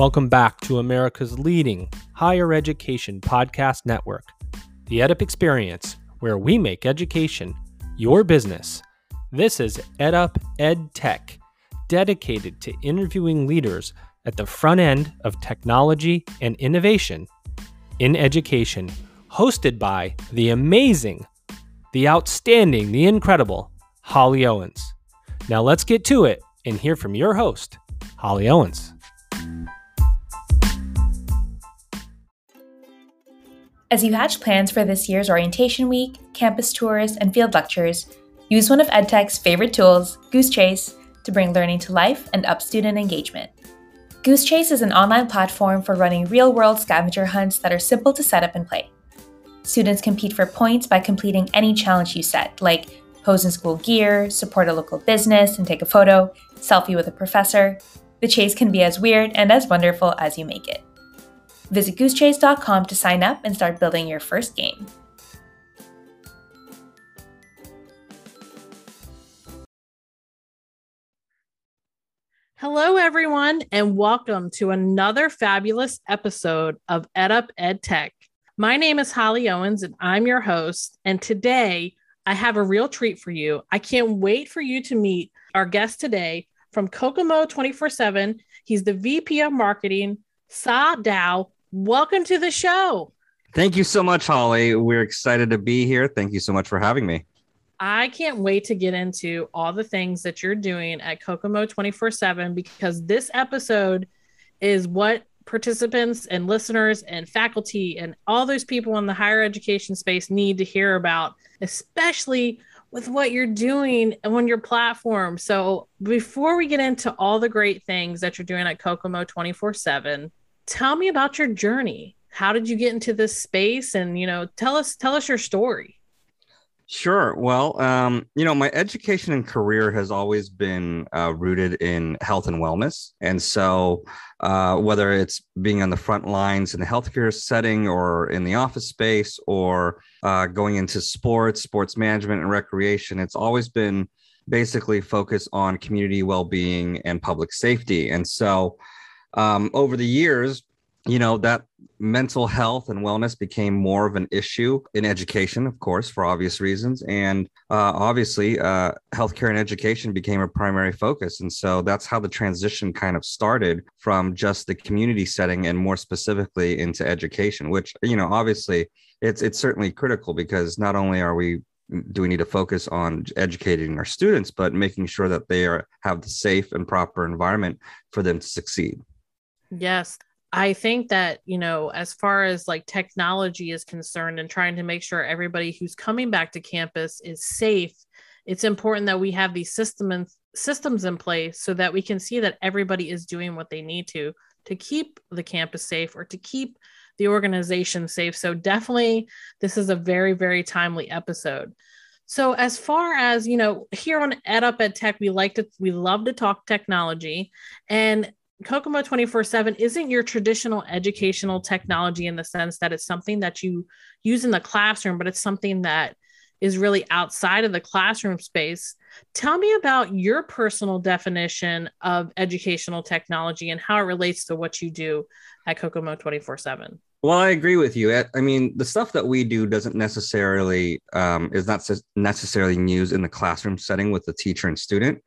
Welcome back to America's leading higher education podcast network, the EdUp Experience, where we make education your business. This is EdUp Ed Tech, dedicated to interviewing leaders at the front end of technology and innovation in education, hosted by the amazing, the outstanding, the incredible Holly Owens. Now let's get to it and hear from your host, Holly Owens. As you hatch plans for this year's orientation week, campus tours, and field lectures, use one of EdTech's favorite tools, GooseChase, to bring learning to life and up student engagement. GooseChase is an online platform for running real world scavenger hunts that are simple to set up and play. Students compete for points by completing any challenge you set, like pose in school gear, support a local business and take a photo, selfie with a professor. The chase can be as weird and as wonderful as you make it. Visit goosechase.com to sign up and start building your first game. Hello, everyone, and welcome to another fabulous episode of EdUp Ed Tech. My name is Holly Owens, and I'm your host. And today, I have a real treat for you. I can't wait for you to meet our guest today from Kokomo 24 7. He's the VP of Marketing, Sal Dao. Welcome to the show. Thank you so much, Holly. We're excited to be here. Thank you so much for having me. I can't wait to get into all the things that you're doing at Kokomo 24 7 because this episode is what participants and listeners and faculty and all those people in the higher education space need to hear about, especially with what you're doing and on your platform. So, before we get into all the great things that you're doing at Kokomo 24 7, tell me about your journey. How did you get into this space? And, you know, tell us, tell us your story. Sure. Well, um, you know, my education and career has always been uh, rooted in health and wellness. And so, uh, whether it's being on the front lines in the healthcare setting or in the office space or uh, going into sports, sports management, and recreation, it's always been basically focused on community well being and public safety. And so, um, over the years, you know that mental health and wellness became more of an issue in education of course for obvious reasons. And uh, obviously uh, healthcare and education became a primary focus. And so that's how the transition kind of started from just the community setting and more specifically into education which you know obviously it's it's certainly critical because not only are we do we need to focus on educating our students but making sure that they are have the safe and proper environment for them to succeed Yes. I think that, you know, as far as like technology is concerned and trying to make sure everybody who's coming back to campus is safe, it's important that we have these system systems in place so that we can see that everybody is doing what they need to to keep the campus safe or to keep the organization safe. So definitely this is a very very timely episode. So as far as, you know, here on Ed Up Ed Tech, we like to we love to talk technology and Kokomo 24 7 isn't your traditional educational technology in the sense that it's something that you use in the classroom, but it's something that is really outside of the classroom space. Tell me about your personal definition of educational technology and how it relates to what you do at Kokomo 24 7. Well, I agree with you. I mean, the stuff that we do doesn't necessarily um, is not necessarily used in the classroom setting with the teacher and student.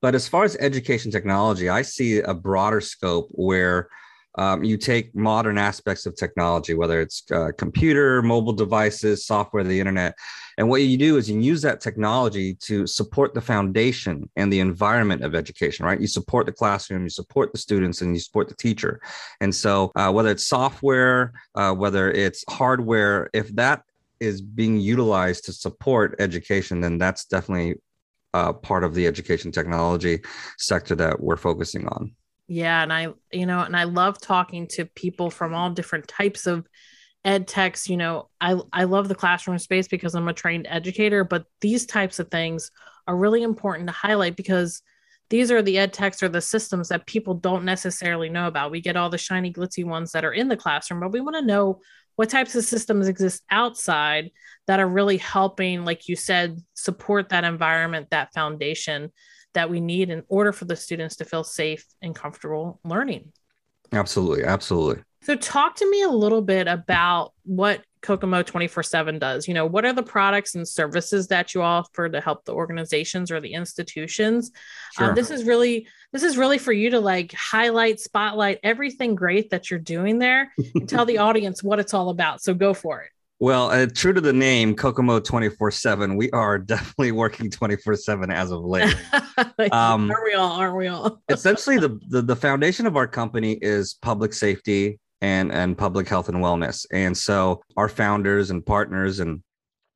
But as far as education technology, I see a broader scope where um, you take modern aspects of technology, whether it's uh, computer, mobile devices, software, the internet. And what you do is you use that technology to support the foundation and the environment of education, right? You support the classroom, you support the students, and you support the teacher. And so, uh, whether it's software, uh, whether it's hardware, if that is being utilized to support education, then that's definitely uh, part of the education technology sector that we're focusing on. Yeah, and I, you know, and I love talking to people from all different types of ed techs. You know, I I love the classroom space because I'm a trained educator, but these types of things are really important to highlight because these are the ed techs or the systems that people don't necessarily know about. We get all the shiny glitzy ones that are in the classroom, but we want to know what types of systems exist outside that are really helping like you said support that environment that foundation that we need in order for the students to feel safe and comfortable learning Absolutely, absolutely. So, talk to me a little bit about what Kokomo 24 7 does. You know, what are the products and services that you offer to help the organizations or the institutions? Um, sure. Um, this is really, this is really for you to like highlight, spotlight everything great that you're doing there and tell the audience what it's all about. So, go for it. Well, uh, true to the name, Kokomo 24 7, we are definitely working 24 7 as of late. um, aren't we all? Aren't we all? essentially, the, the, the foundation of our company is public safety and, and public health and wellness. And so our founders and partners and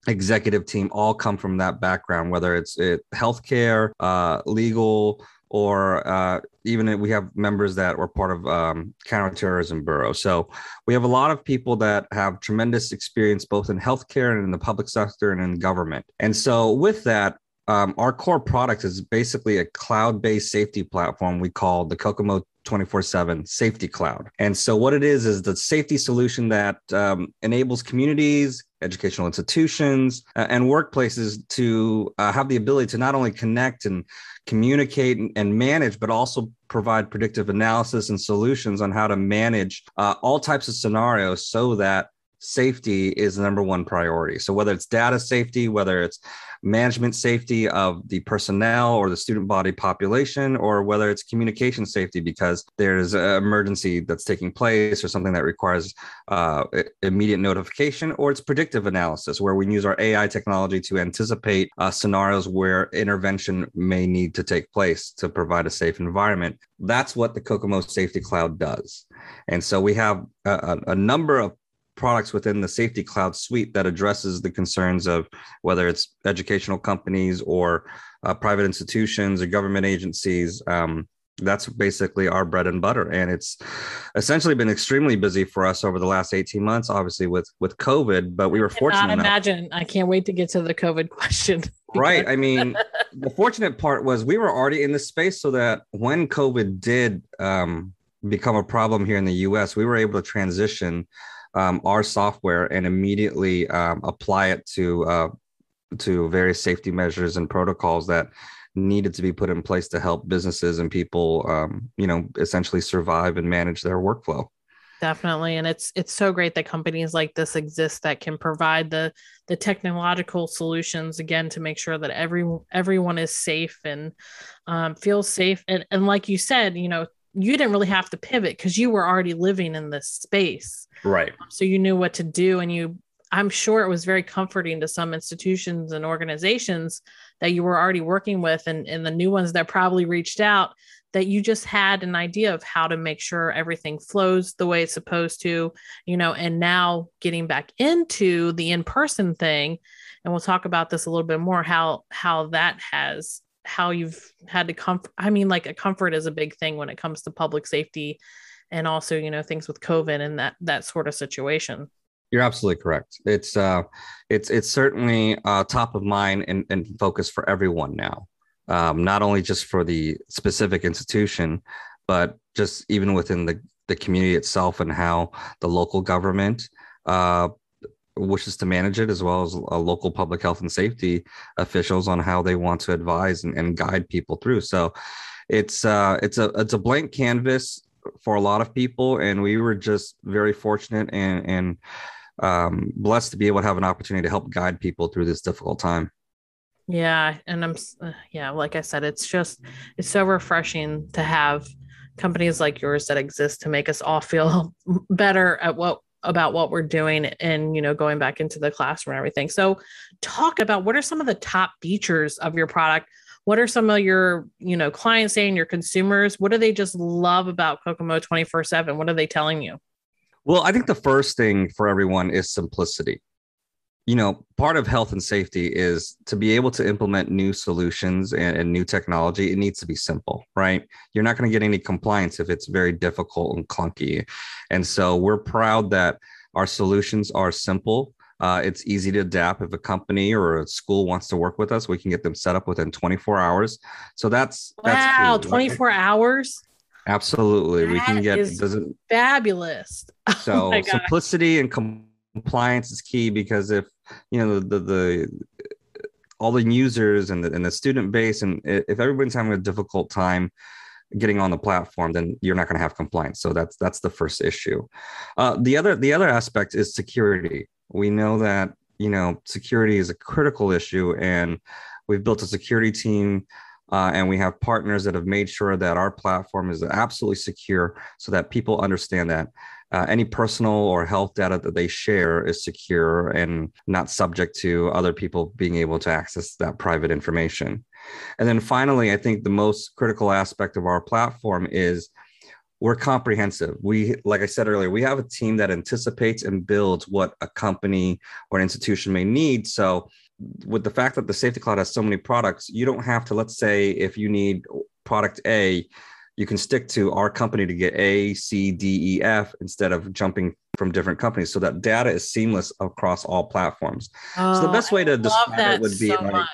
executive team all come from that background, whether it's it, healthcare, uh, legal, or uh, even we have members that were part of um, counterterrorism bureau. So we have a lot of people that have tremendous experience both in healthcare and in the public sector and in government. And so with that, um, our core product is basically a cloud-based safety platform we call the Kokomo 24/7 Safety Cloud. And so what it is is the safety solution that um, enables communities, educational institutions, uh, and workplaces to uh, have the ability to not only connect and communicate and manage, but also provide predictive analysis and solutions on how to manage uh, all types of scenarios so that safety is the number one priority. So whether it's data safety, whether it's management safety of the personnel or the student body population, or whether it's communication safety because there's an emergency that's taking place or something that requires uh, immediate notification, or it's predictive analysis where we use our AI technology to anticipate uh, scenarios where intervention may need to take place to provide a safe environment. That's what the Kokomo Safety Cloud does. And so we have a, a number of products within the safety cloud suite that addresses the concerns of whether it's educational companies or uh, private institutions or government agencies. Um, that's basically our bread and butter. And it's essentially been extremely busy for us over the last 18 months obviously with with covid but we were fortunate I imagine. I can't wait to get to the covid question. Right. I mean the fortunate part was we were already in the space so that when covid did um, become a problem here in the us we were able to transition um, our software and immediately um, apply it to uh, to various safety measures and protocols that needed to be put in place to help businesses and people, um, you know, essentially survive and manage their workflow. Definitely, and it's it's so great that companies like this exist that can provide the the technological solutions again to make sure that every everyone is safe and um, feels safe. And and like you said, you know, you didn't really have to pivot because you were already living in this space. Right. Um, so you knew what to do. And you, I'm sure it was very comforting to some institutions and organizations that you were already working with and, and the new ones that probably reached out that you just had an idea of how to make sure everything flows the way it's supposed to, you know, and now getting back into the in-person thing. And we'll talk about this a little bit more, how how that has how you've had to comfort i mean like a comfort is a big thing when it comes to public safety and also you know things with covid and that that sort of situation. You're absolutely correct. It's uh it's it's certainly uh top of mind and, and focus for everyone now. Um not only just for the specific institution but just even within the the community itself and how the local government uh wishes to manage it, as well as uh, local public health and safety officials on how they want to advise and, and guide people through. So it's uh, it's a it's a blank canvas for a lot of people, and we were just very fortunate and and um, blessed to be able to have an opportunity to help guide people through this difficult time. Yeah, and I'm uh, yeah, like I said, it's just it's so refreshing to have companies like yours that exist to make us all feel better at what about what we're doing and you know going back into the classroom and everything. So talk about what are some of the top features of your product? What are some of your you know clients saying your consumers? What do they just love about kokomo 24 7 what are they telling you? Well i think the first thing for everyone is simplicity you know, part of health and safety is to be able to implement new solutions and, and new technology. It needs to be simple, right? You're not going to get any compliance if it's very difficult and clunky. And so we're proud that our solutions are simple. Uh, it's easy to adapt. If a company or a school wants to work with us, we can get them set up within 24 hours. So that's wow, that's 24 right? hours. Absolutely, that we can get doesn't fabulous. So oh simplicity and compliance is key because if you know the the, the all the users and the, and the student base and if everybody's having a difficult time getting on the platform, then you're not going to have compliance. So that's that's the first issue. Uh, the other the other aspect is security. We know that you know security is a critical issue, and we've built a security team. Uh, and we have partners that have made sure that our platform is absolutely secure so that people understand that uh, any personal or health data that they share is secure and not subject to other people being able to access that private information. And then finally, I think the most critical aspect of our platform is we're comprehensive. We, like I said earlier, we have a team that anticipates and builds what a company or an institution may need. So, with the fact that the Safety Cloud has so many products, you don't have to, let's say, if you need product A, you can stick to our company to get A, C, D, E, F instead of jumping from different companies. So that data is seamless across all platforms. Oh, so the best way to describe it would be so like,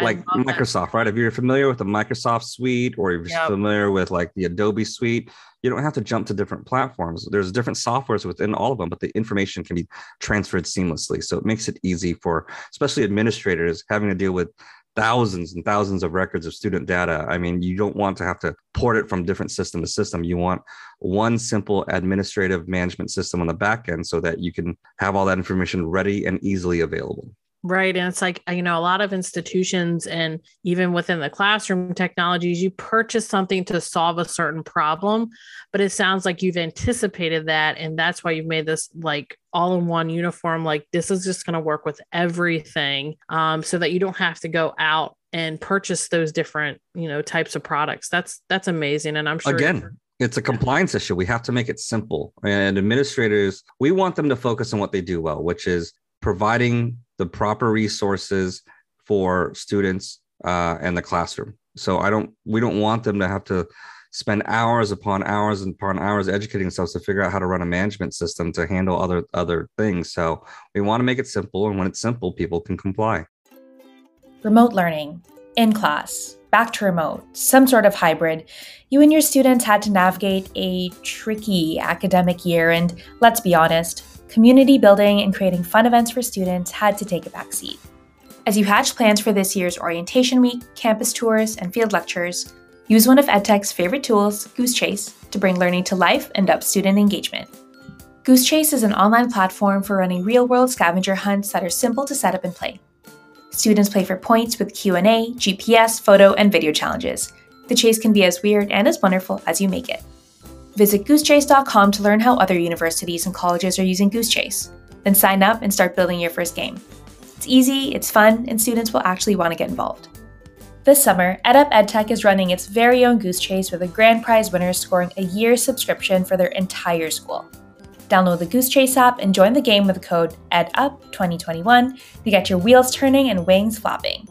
like Microsoft, that. right? If you're familiar with the Microsoft suite or if you're yep. familiar with like the Adobe suite, you don't have to jump to different platforms. There's different softwares within all of them, but the information can be transferred seamlessly. So it makes it easy for especially administrators having to deal with thousands and thousands of records of student data. I mean, you don't want to have to port it from different system to system. You want one simple administrative management system on the back end so that you can have all that information ready and easily available. Right. And it's like, you know, a lot of institutions and even within the classroom technologies, you purchase something to solve a certain problem, but it sounds like you've anticipated that. And that's why you've made this like all in one uniform. Like this is just going to work with everything um, so that you don't have to go out and purchase those different, you know, types of products. That's, that's amazing. And I'm sure. Again, it's a compliance issue. We have to make it simple. And administrators, we want them to focus on what they do well, which is providing the proper resources for students uh, and the classroom. So I don't, we don't want them to have to spend hours upon hours and upon hours educating themselves to figure out how to run a management system to handle other other things. So we want to make it simple, and when it's simple, people can comply. Remote learning, in class, back to remote, some sort of hybrid. You and your students had to navigate a tricky academic year, and let's be honest, community building and creating fun events for students had to take a backseat. As you hatch plans for this year's orientation week, campus tours, and field lectures, use one of EdTech's favorite tools, GooseChase, to bring learning to life and up student engagement. GooseChase is an online platform for running real-world scavenger hunts that are simple to set up and play. Students play for points with Q&A, GPS, photo, and video challenges. The chase can be as weird and as wonderful as you make it. Visit goosechase.com to learn how other universities and colleges are using GooseChase. Then sign up and start building your first game. It's easy, it's fun, and students will actually want to get involved. This summer, EdUp EdTech is running its very own GooseChase with a grand prize winner scoring a year subscription for their entire school. Download the GooseChase app and join the game with the code EDUP2021 to get your wheels turning and wings flapping.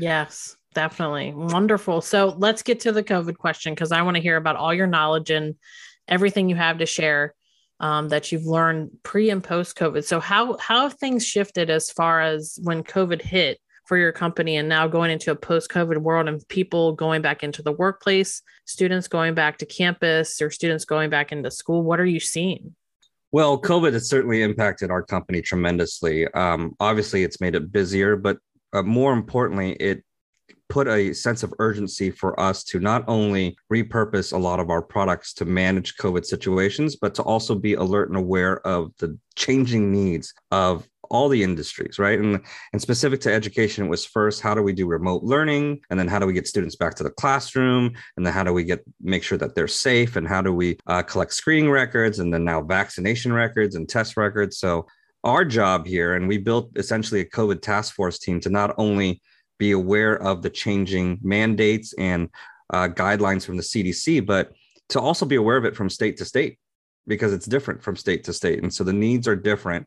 Yes, definitely. Wonderful. So let's get to the COVID question because I want to hear about all your knowledge and everything you have to share um, that you've learned pre and post COVID. So how how have things shifted as far as when COVID hit for your company and now going into a post COVID world and people going back into the workplace, students going back to campus or students going back into school? What are you seeing? Well, COVID has certainly impacted our company tremendously. Um, obviously, it's made it busier, but uh, more importantly, it put a sense of urgency for us to not only repurpose a lot of our products to manage COVID situations, but to also be alert and aware of the changing needs of all the industries, right? And, and specific to education, it was first, how do we do remote learning? And then how do we get students back to the classroom? And then how do we get make sure that they're safe? And how do we uh, collect screening records? And then now vaccination records and test records. So our job here, and we built essentially a COVID task force team to not only be aware of the changing mandates and uh, guidelines from the CDC, but to also be aware of it from state to state because it's different from state to state. And so the needs are different.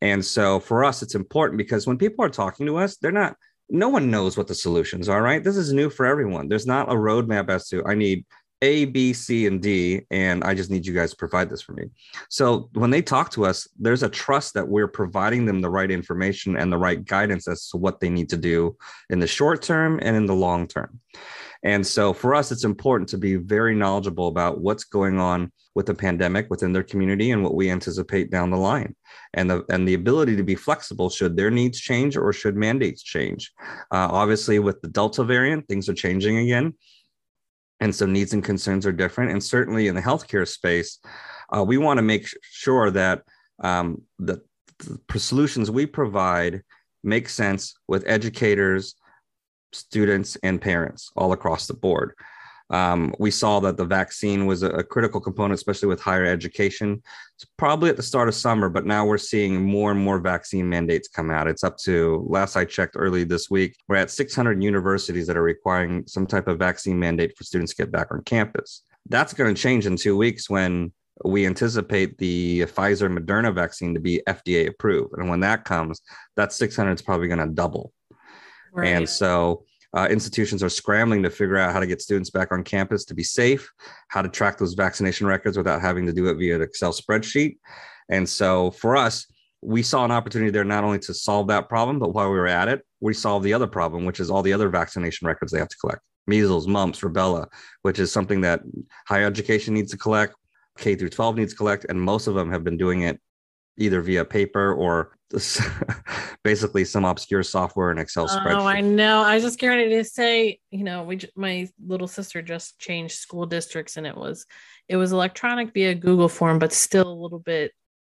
And so for us, it's important because when people are talking to us, they're not, no one knows what the solutions are, right? This is new for everyone. There's not a roadmap as to I need A, B, C, and D, and I just need you guys to provide this for me. So when they talk to us, there's a trust that we're providing them the right information and the right guidance as to what they need to do in the short term and in the long term. And so for us, it's important to be very knowledgeable about what's going on with the pandemic within their community and what we anticipate down the line. And the, and the ability to be flexible should their needs change or should mandates change. Uh, obviously, with the Delta variant, things are changing again. And so needs and concerns are different. And certainly in the healthcare space, uh, we want to make sure that um, the, the solutions we provide make sense with educators, students and parents all across the board. Um, we saw that the vaccine was a, a, critical component, especially with higher education. It's probably at the start of summer, but now we're seeing more and more vaccine mandates come out. It's up to, last I checked early this week, we're at 600 universities that are requiring some type of vaccine mandate for students to get back on campus. That's going to change in two weeks when we anticipate the Pfizer Moderna vaccine to be FDA approved. And when that comes, that 600 is probably going to double. Right. And so uh, institutions are scrambling to figure out how to get students back on campus to be safe, how to track those vaccination records without having to do it via an Excel spreadsheet. And so for us, we saw an opportunity there not only to solve that problem, but while we were at it, we solved the other problem, which is all the other vaccination records they have to collect measles, mumps, rubella, which is something that higher education needs to collect, K through 12 needs to collect, and most of them have been doing it either via paper or basically some obscure software and Excel oh, spreadsheet. Oh, I know. I was just getting to say, you know, we my little sister just changed school districts, and it was it was electronic via Google form, but still a little bit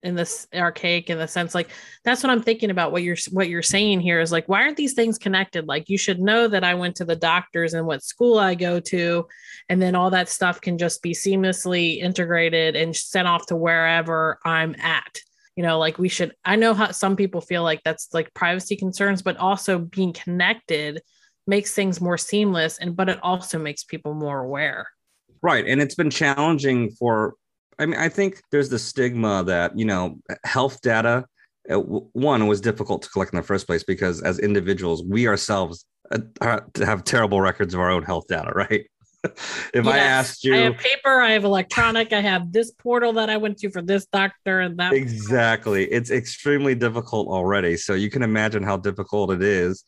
in this archaic in the sense like that's what i'm thinking about what you're what you're saying here is like why aren't these things connected like you should know that i went to the doctors and what school i go to and then all that stuff can just be seamlessly integrated and sent off to wherever i'm at you know like we should i know how some people feel like that's like privacy concerns but also being connected makes things more seamless and but it also makes people more aware. Right and it's been challenging for i mean i think there's the stigma that you know health data uh, one was difficult to collect in the first place because as individuals we ourselves uh, have terrible records of our own health data right if yes, I asked you, I have paper, I have electronic, I have this portal that I went to for this doctor and that. Exactly. It's extremely difficult already. So you can imagine how difficult it is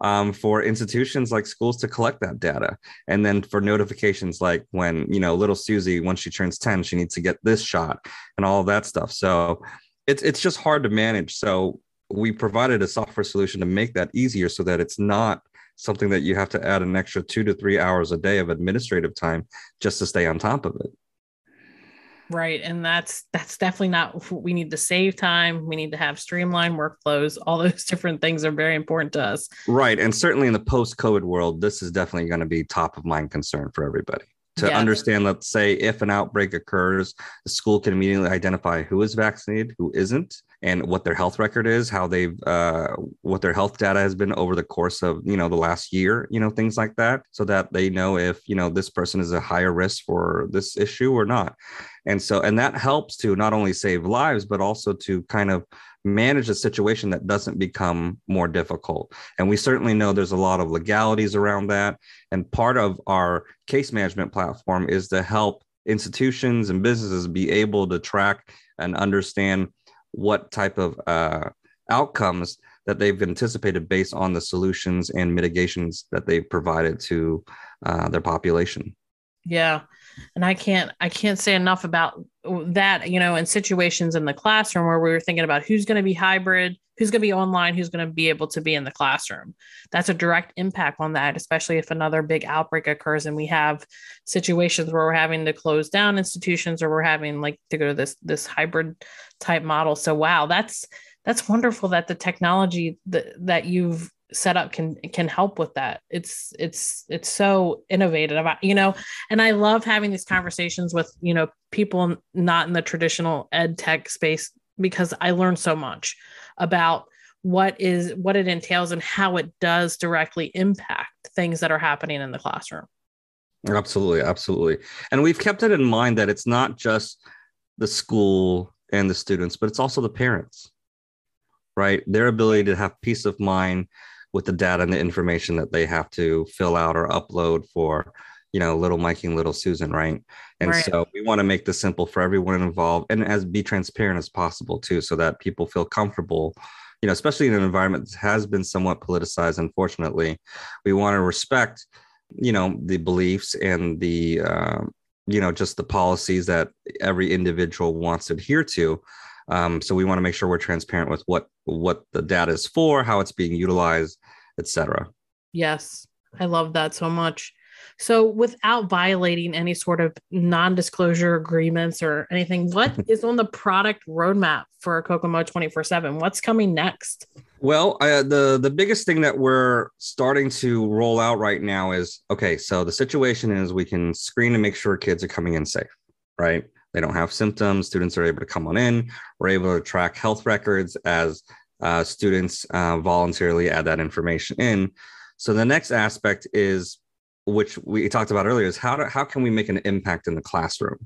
um, for institutions like schools to collect that data. And then for notifications like when, you know, little Susie, once she turns 10, she needs to get this shot and all that stuff. So it's, it's just hard to manage. So we provided a software solution to make that easier so that it's not something that you have to add an extra two to three hours a day of administrative time just to stay on top of it. Right. And that's that's definitely not we need to save time. We need to have streamlined workflows. All those different things are very important to us. Right. And certainly in the post covid world this is definitely going to be top of mind concern for everybody to yeah. understand let's say if an outbreak occurs the school can immediately identify who is vaccinated who isn't and what their health record is, how they've uh, what their health data has been over the course of you know the last year, you know things like that, so that they know if you know this person is a higher risk for this issue or not. And so, and that helps to not only save lives, but also to kind of manage a situation that doesn't become more difficult. And we certainly know there's a lot of legalities around that. And part of our case management platform is to help institutions and businesses be able to track and understand what type of uh, outcomes that they've anticipated based on the solutions and mitigations that they've provided to uh, their population. Yeah, and I can't I can't say enough about that. You know, in situations in the classroom where we were thinking about who's going to be hybrid, who's going to be online, who's going to be able to be in the classroom. That's a direct impact on that, especially if another big outbreak occurs and we have situations where we're having to close down institutions or we're having like to go to this this hybrid type model. So wow, that's that's wonderful that the technology that, that you've set up can can help with that. It's it's it's so innovative, you know. And I love having these conversations with you know people not in the traditional ed tech space because I learn so much about what is what it entails and how it does directly impact things that are happening in the classroom. Absolutely, absolutely. And we've kept it in mind that it's not just the school and the students, but it's also the parents, right? Their ability to have peace of mind with the data and the information that they have to fill out or upload for you know little mikey and little susan right and Right. so we want to make this simple for everyone involved and as be transparent as possible too so that people feel comfortable you know especially in an environment that has been somewhat politicized unfortunately we want to respect you know the beliefs and the um, you know just the policies that every individual wants to adhere to um, so we want to make sure we're transparent with what what the data is for how it's being utilized etc Yes, I love that so much. So, without violating any sort of non disclosure agreements or anything, what is on the product roadmap for Kokomo 24 7? What's coming next? Well, uh, the the biggest thing that we're starting to roll out right now is okay. So the situation is we can screen and make sure kids are coming in safe, right? They don't have symptoms. Students are able to come on in. We're able to track health records as uh, students uh, voluntarily add that information in. So the next aspect is, which we talked about earlier, is how to, how can we make an impact in the classroom?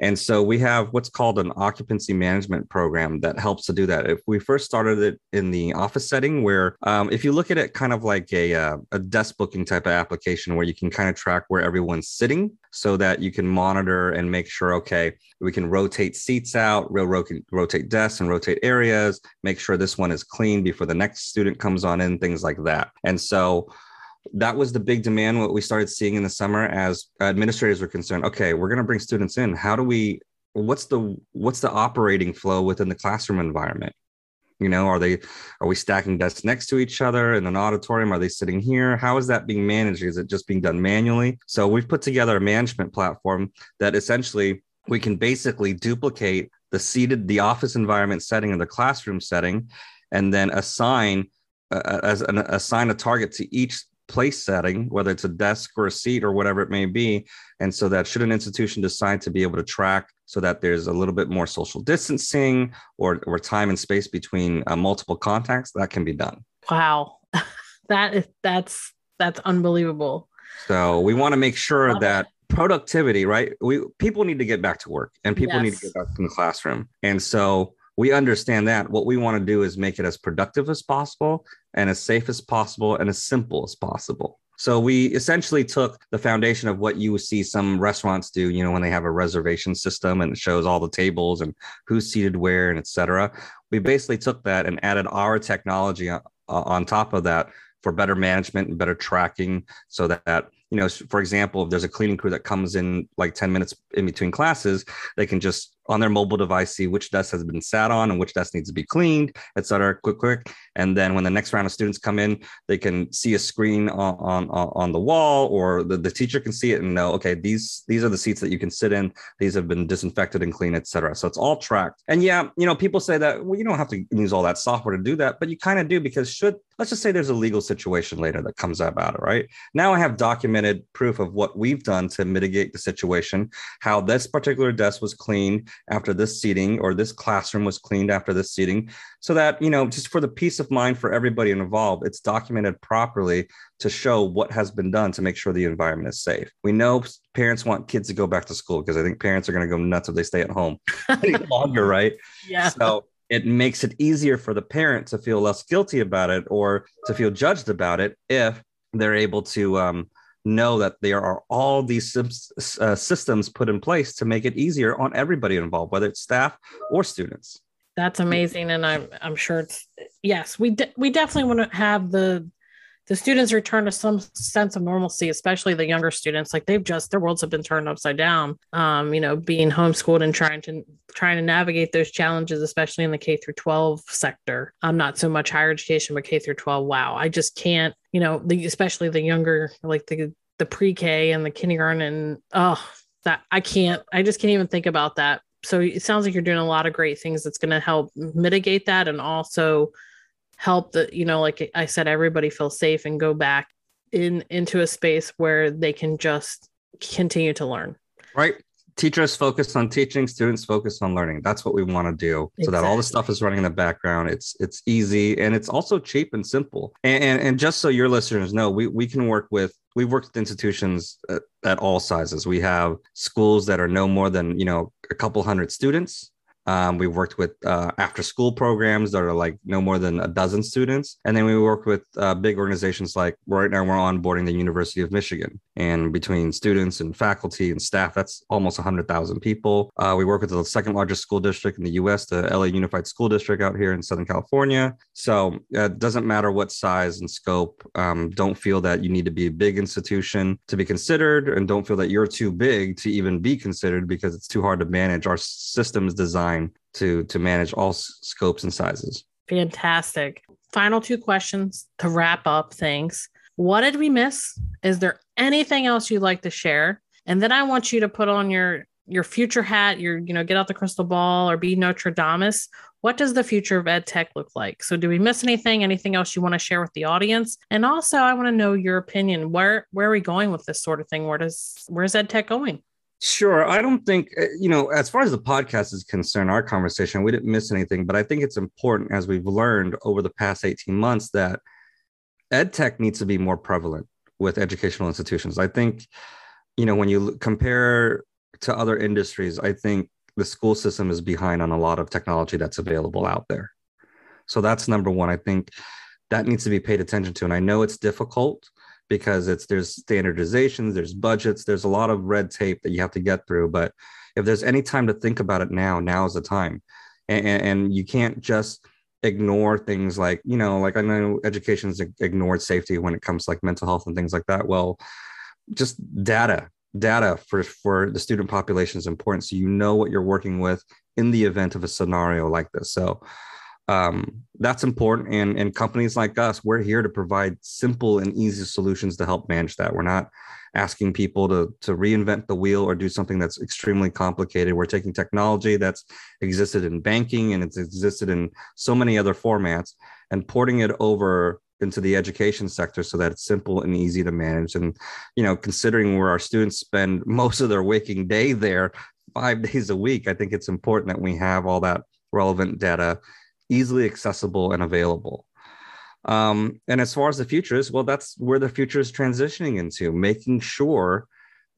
And so we have what's called an occupancy management program that helps to do that. If we first started it in the office setting, where um, if you look at it kind of like a, uh, a desk booking type of application where you can kind of track where everyone's sitting so that you can monitor and make sure, okay, we can rotate seats out, ro- rotate desks and rotate areas, make sure this one is clean before the next student comes on in, things like that. And so that was the big demand what we started seeing in the summer as administrators were concerned okay we're going to bring students in. How do we what's the what's the operating flow within the classroom environment? You know are they are we stacking desks next to each other in an auditorium? Are they sitting here? How is that being managed? Is it just being done manually? So we've put together a management platform that essentially we can basically duplicate the seated the office environment setting and the classroom setting and then assign uh, as an, assign a target to each place setting, whether it's a desk or a seat or whatever it may be. And so that should an institution decide to be able to track so that there's a little bit more social distancing or, or time and space between uh, multiple contacts, that can be done. Wow. that is, that's, that's unbelievable. So we want to make sure that productivity, right? We people need to get back to work and people need to get back in the classroom. And so we understand that what we want to do is make it as productive as possible and as safe as possible and as simple as possible. So we essentially took the foundation of what you see some restaurants do, you know, when they have a reservation system and it shows all the tables and who's seated where and et cetera. We basically took that and added our technology on, on top of that for better management and better tracking so that you know for example if there's a cleaning crew that comes in like 10 minutes in between classes they can just on their mobile device see which desk has been sat on and which desk needs to be cleaned et cetera quick quick. And then when the next round of students come in they can see a screen on on, on the wall or the, the teacher can see it and know okay these these are the seats that you can sit in. These have been disinfected and cleaned et cetera. So it's all tracked. And yeah you know people say that well you don't have to use all that software to do that but you kind of do because should let's just say there's a legal situation later that comes up of it right? Now i have documented proof of what we've done to mitigate the situation how this particular desk was cleaned after this seating or this classroom was cleaned after this seating so that you know just for the peace of mind for everybody involved it's documented properly to show what has been done to make sure the environment is safe we know parents want kids to go back to school because i think parents are going to go nuts if they stay at home any longer right Yeah. so it makes it easier for the parent to feel less guilty about it or to feel judged about it if they're able to um, know that there are all these uh, systems put in place to make it easier on everybody involved, whether it's staff or students. That's amazing, and I'm I'm sure it's yes. We de- we definitely want to have the the students return to some sense of normalcy, especially the younger students. Like they've just their worlds have been turned upside down. Um, you know, being homeschooled and trying to trying to navigate those challenges, especially in the K through 12 sector. I'm not so much higher education, but K through 12. Wow, I just can't. You know, the especially the younger, like the the pre-K and the kindergarten, and oh, that I can't. I just can't even think about that so it sounds like you're doing a lot of great things that's going to help mitigate that and also help the you know like i said everybody feel safe and go back in into a space where they can just continue to learn Right. Teachers focus on teaching, students focus on learning. That's what we want to do. So that all the stuff is running in the background. It's it's easy and it's also cheap and simple. And and, and just so your listeners know, we we can work with we've worked with institutions at, at all sizes. We have schools that are no more than you know a couple hundred students. Um, we've worked with uh, after school programs that are like no more than a dozen students. And then we work with uh, big organizations like right now we're onboarding the University of Michigan. And between students and faculty and staff, that's almost 100,000 people. Uh, we work with the second largest school district in the US, the LA Unified School District out here in Southern California. So uh, it doesn't matter what size and scope. Um, don't feel that you need to be a big institution to be considered, and don't feel that you're too big to even be considered because it's too hard to manage. Our system is designed to, to manage all s- scopes and sizes. Fantastic. Final two questions to wrap up things. What did we miss? Is there anything else you'd like to share? And then I want you to put on your your future hat, your you know, get out the crystal ball or be Nostradamus. What does the future of ed tech look like? So, do we miss anything? Anything else you want to share with the audience? And also, I want to know your opinion. Where where are we going with this sort of thing? Where does where's ed tech going? Sure. I don't think, uh, you know, as far as the podcast is concerned, our conversation, we didn't miss anything, but I think it's important as we've learned over the past 18 months that ed tech needs to be more prevalent with educational institutions. I think, you know, when you compare to other industries, I think the school system is behind on a lot of technology that's available out there. So that's number one. I think that needs to be paid attention to. And I know it's difficult because it's there's standardizations, there's budgets, there's a lot of red tape that you have to get through. But if there's any time to think about it now, now is the time. And, and you can't just ignore things like, you know, like I know education's ignored safety when it comes to like mental health and things like that. Well, just data, data for, for the student population is important. So you know what you're working with in the event of a scenario like this. So um, that's important. And, and companies like us, we're here to provide simple and easy solutions to help manage that. We're not asking people to, to reinvent the wheel or do something that's extremely complicated. We're taking technology that's existed in banking and it's existed in so many other formats and porting it over into the education sector so that it's simple and easy to manage. And, you know, considering where our students spend most of their waking day there, five days a week, I think it's important that we have all that relevant data easily accessible and available. Um, and as far as the future is, well, that's where the future is transitioning into, making sure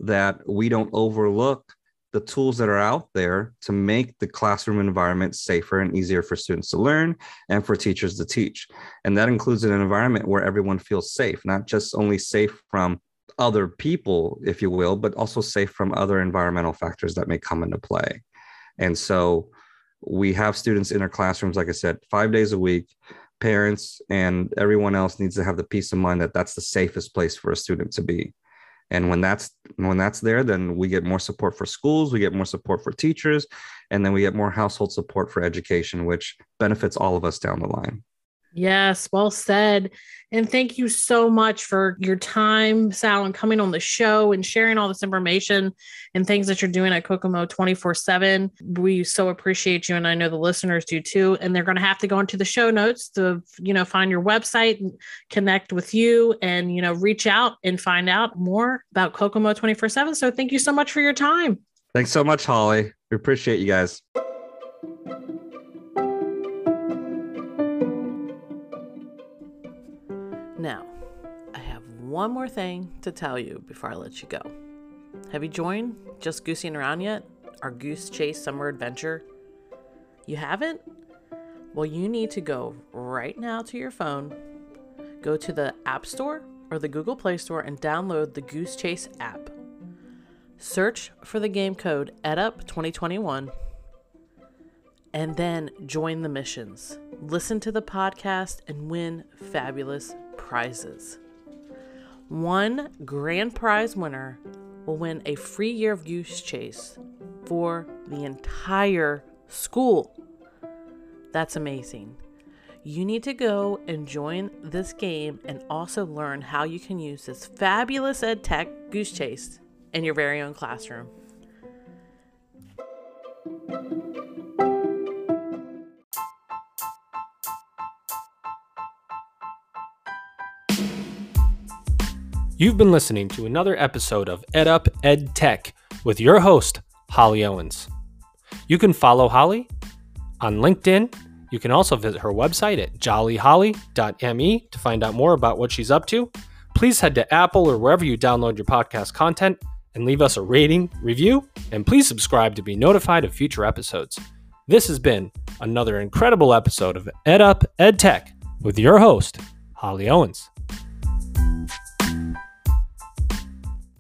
that we don't overlook the tools that are out there to make the classroom environment safer and easier for students to learn and for teachers to teach. And that includes an environment where everyone feels safe, not just only safe from other people, if you will, but also safe from other environmental factors that may come into play. And so we have students in our classrooms, like I said, five days a week. Parents and everyone else needs to have the peace of mind that that's the safest place for a student to be. And when that's when that's there, then we get more support for schools, we get more support for teachers, and then we get more household support for education, which benefits all of us down the line. Yes, well said. And thank you so much for your time, Sal, and coming on the show and sharing all this information and things that you're doing at Kokomo 24 7. We so appreciate you. And I know the listeners do too. And they're going to have to go into the show notes to, you know, find your website and connect with you and, you know, reach out and find out more about Kokomo 24 7. So thank you so much for your time. Thanks so much, Holly. We appreciate you guys. One more thing to tell you before I let you go. Have you joined Just Goosing Around yet? Our Goose Chase Summer Adventure? You haven't? Well, you need to go right now to your phone, go to the App Store or the Google Play Store and download the Goose Chase app. Search for the game code EDUP2021 and then join the missions. Listen to the podcast and win fabulous prizes. One grand prize winner will win a free year of Goose Chase for the entire school. That's amazing. You need to go and join this game and also learn how you can use this fabulous ed tech Goose Chase in your very own classroom. You've been listening to another episode of Ed Up Ed Tech with your host, Holly Owens. You can follow Holly on LinkedIn. You can also visit her website at jollyholly.me to find out more about what she's up to. Please head to Apple or wherever you download your podcast content and leave us a rating, review, and please subscribe to be notified of future episodes. This has been another incredible episode of Ed Up Ed Tech with your host, Holly Owens.